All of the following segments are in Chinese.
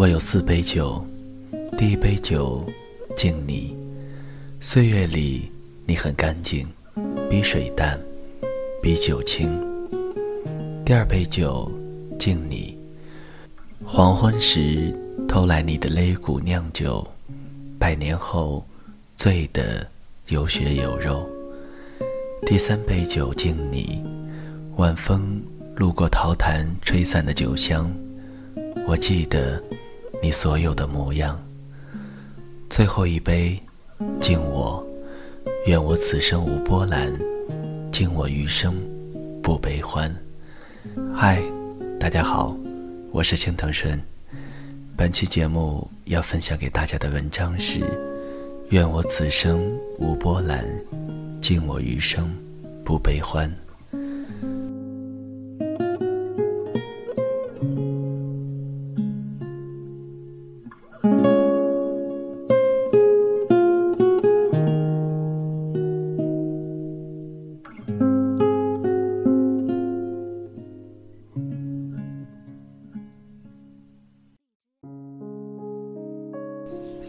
我有四杯酒，第一杯酒敬你，岁月里你很干净，比水淡，比酒清。第二杯酒敬你，黄昏时偷来你的肋骨酿酒，百年后醉得有血有肉。第三杯酒敬你，晚风路过桃坛吹散的酒香，我记得你所有的模样。最后一杯敬我，愿我此生无波澜，敬我余生不悲欢。嗨，大家好，我是青藤顺。本期节目要分享给大家的文章是：愿我此生无波澜。敬我余生，不悲欢。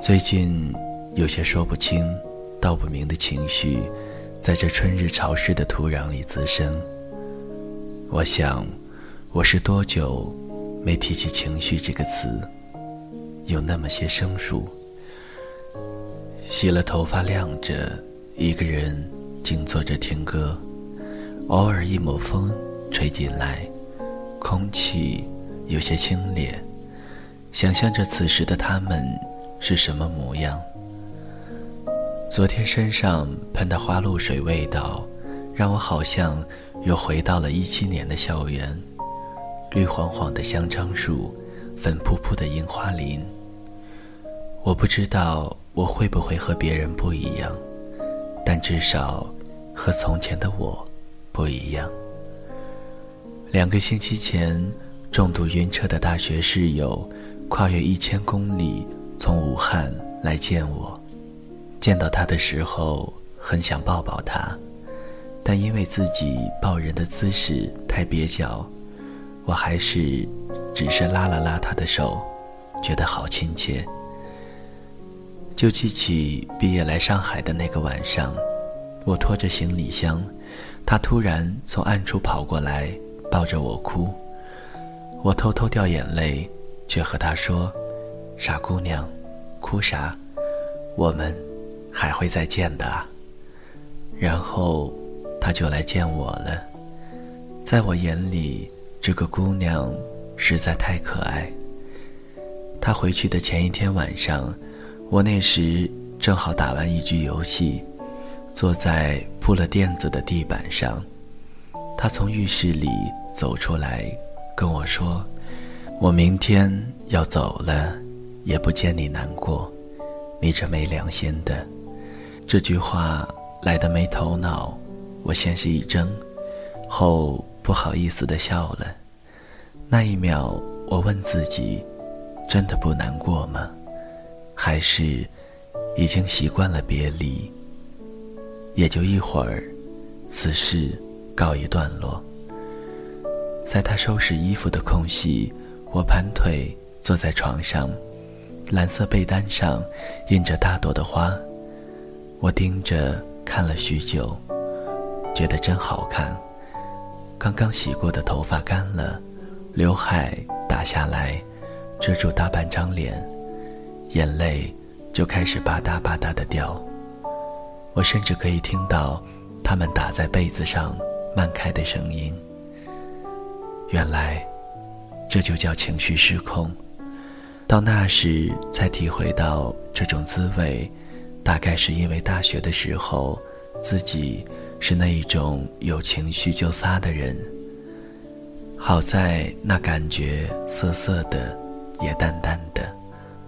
最近有些说不清道不明的情绪。在这春日潮湿的土壤里滋生。我想，我是多久没提起情绪这个词？有那么些生疏。洗了头发晾着，一个人静坐着听歌。偶尔一抹风吹进来，空气有些清冽。想象着此时的他们是什么模样。昨天身上喷的花露水味道，让我好像又回到了一七年的校园。绿黄黄的香樟树，粉扑扑的樱花林。我不知道我会不会和别人不一样，但至少和从前的我不一样。两个星期前，重度晕车的大学室友，跨越一千公里从武汉来见我。见到他的时候，很想抱抱他，但因为自己抱人的姿势太蹩脚，我还是只是拉了拉他的手，觉得好亲切。就记起毕业来上海的那个晚上，我拖着行李箱，他突然从暗处跑过来，抱着我哭，我偷偷掉眼泪，却和他说：“傻姑娘，哭啥？我们。”还会再见的，然后他就来见我了。在我眼里，这个姑娘实在太可爱。她回去的前一天晚上，我那时正好打完一局游戏，坐在铺了垫子的地板上。她从浴室里走出来，跟我说：“我明天要走了，也不见你难过，你这没良心的。”这句话来的没头脑，我先是一怔，后不好意思的笑了。那一秒，我问自己：真的不难过吗？还是已经习惯了别离？也就一会儿，此事告一段落。在他收拾衣服的空隙，我盘腿坐在床上，蓝色被单上印着大朵的花。我盯着看了许久，觉得真好看。刚刚洗过的头发干了，刘海打下来，遮住大半张脸，眼泪就开始吧嗒吧嗒的掉。我甚至可以听到它们打在被子上漫开的声音。原来，这就叫情绪失控。到那时才体会到这种滋味。大概是因为大学的时候，自己是那一种有情绪就撒的人。好在那感觉涩涩的，也淡淡的，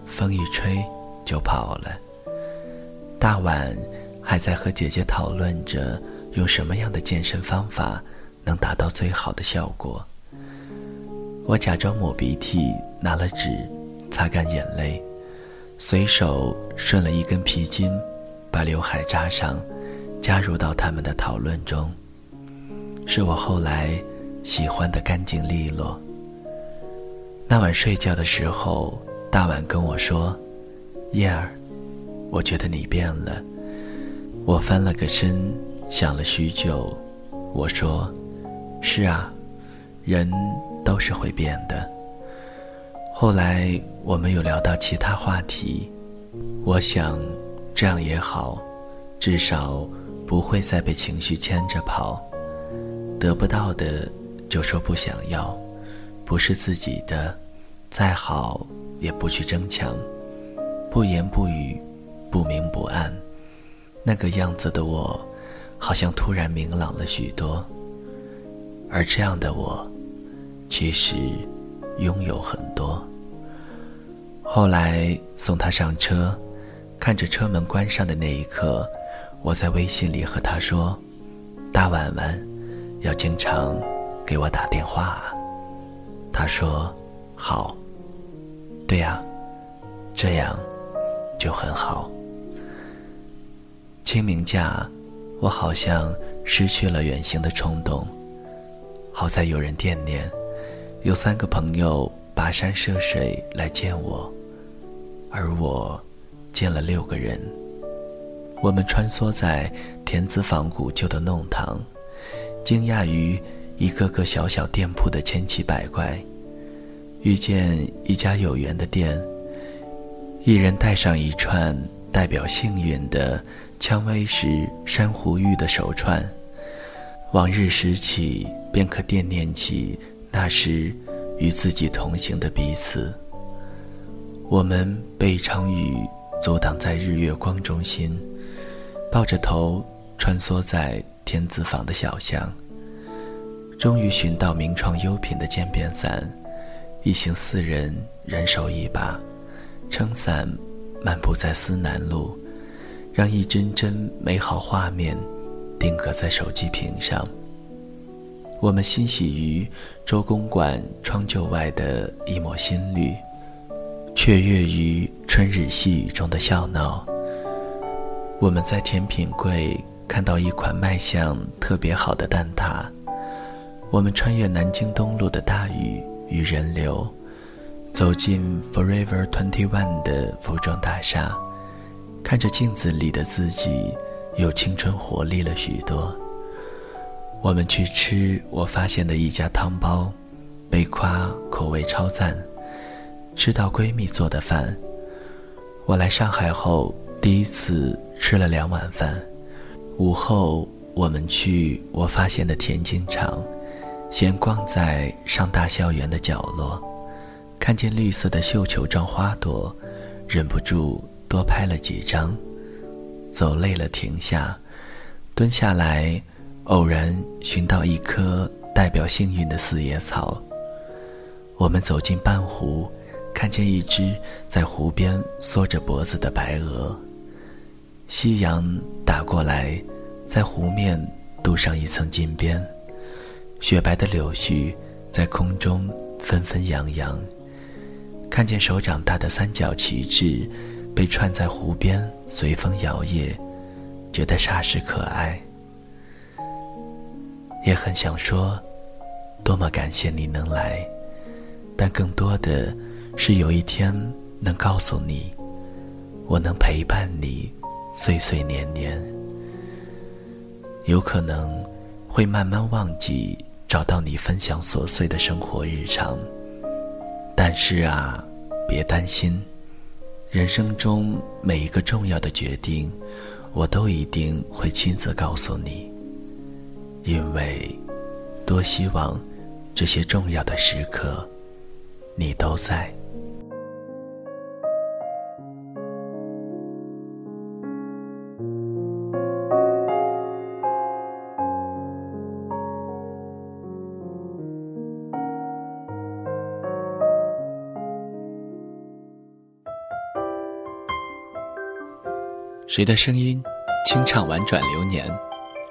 风一吹就跑了。大晚还在和姐姐讨论着用什么样的健身方法能达到最好的效果。我假装抹鼻涕，拿了纸擦干眼泪。随手顺了一根皮筋，把刘海扎上，加入到他们的讨论中。是我后来喜欢的干净利落。那晚睡觉的时候，大碗跟我说：“燕儿，我觉得你变了。”我翻了个身，想了许久，我说：“是啊，人都是会变的。”后来我们有聊到其他话题，我想这样也好，至少不会再被情绪牵着跑。得不到的就说不想要，不是自己的，再好也不去争抢，不言不语，不明不暗，那个样子的我，好像突然明朗了许多。而这样的我，其实拥有很多。后来送他上车，看着车门关上的那一刻，我在微信里和他说：“大晚晚。”要经常给我打电话啊，他说：“好，对呀，这样就很好。”清明假，我好像失去了远行的冲动。好在有人惦念，有三个朋友跋山涉水来见我，而我见了六个人。我们穿梭在田子坊古旧的弄堂。惊讶于一个个小小店铺的千奇百怪，遇见一家有缘的店，一人带上一串代表幸运的蔷薇石珊瑚玉的手串，往日拾起便可惦念起那时与自己同行的彼此。我们被一场雨阻挡在日月光中心，抱着头穿梭在。天子坊的小巷，终于寻到名创优品的渐变伞，一行四人人手一把，撑伞漫步在思南路，让一帧帧美好画面定格在手机屏上。我们欣喜于周公馆窗旧外的一抹新绿，雀跃于春日细雨中的笑闹。我们在甜品柜。看到一款卖相特别好的蛋挞，我们穿越南京东路的大雨与人流，走进 Forever Twenty One 的服装大厦，看着镜子里的自己，又青春活力了许多。我们去吃我发现的一家汤包，被夸口味超赞，吃到闺蜜做的饭。我来上海后第一次吃了两碗饭。午后，我们去我发现的田径场，闲逛在上大校园的角落，看见绿色的绣球状花朵，忍不住多拍了几张。走累了停下，蹲下来，偶然寻到一棵代表幸运的四叶草。我们走进半湖，看见一只在湖边缩着脖子的白鹅。夕阳打过来，在湖面镀上一层金边，雪白的柳絮在空中纷纷扬扬。看见手掌大的三角旗帜被串在湖边，随风摇曳，觉得煞是可爱。也很想说，多么感谢你能来，但更多的是有一天能告诉你，我能陪伴你。岁岁年年，有可能会慢慢忘记找到你分享琐碎的生活日常。但是啊，别担心，人生中每一个重要的决定，我都一定会亲自告诉你。因为，多希望这些重要的时刻，你都在。谁的声音清唱婉转流年？